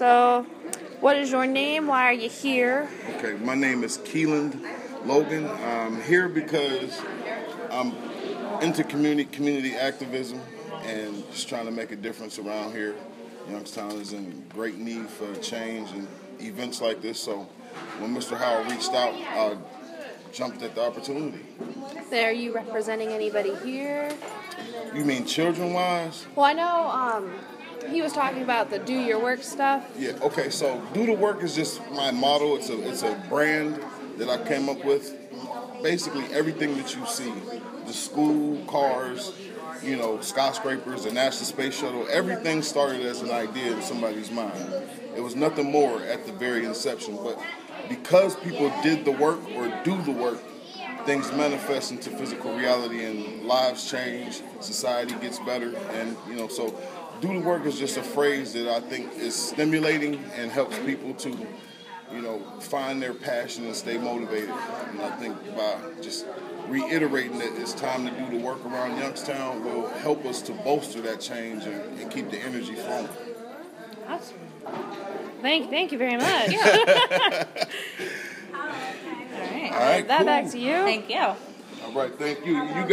So, what is your name? Why are you here? Okay, my name is Keeland Logan. I'm here because I'm into community community activism and just trying to make a difference around here. Youngstown is in great need for change and events like this. So when Mr. Howard reached out, I jumped at the opportunity. Are you representing anybody here? You mean children wise? Well, I know um, he was talking about the do your work stuff. Yeah. Okay. So do the work is just my motto. It's a it's a brand that I came up with. Basically, everything that you see, the school, cars, you know, skyscrapers, the National Space Shuttle, everything started as an idea in somebody's mind. It was nothing more at the very inception, but because people did the work or do the work, things manifest into physical reality and lives change, society gets better, and you know, so do the work is just a phrase that I think is stimulating and helps people to, you know, find their passion and stay motivated. And I think by just reiterating that it's time to do the work around Youngstown will help us to bolster that change and, and keep the energy flowing. Awesome. Thank, thank you very much. All right. All right, that cool. back to you. Thank you. All right, thank you. You guys.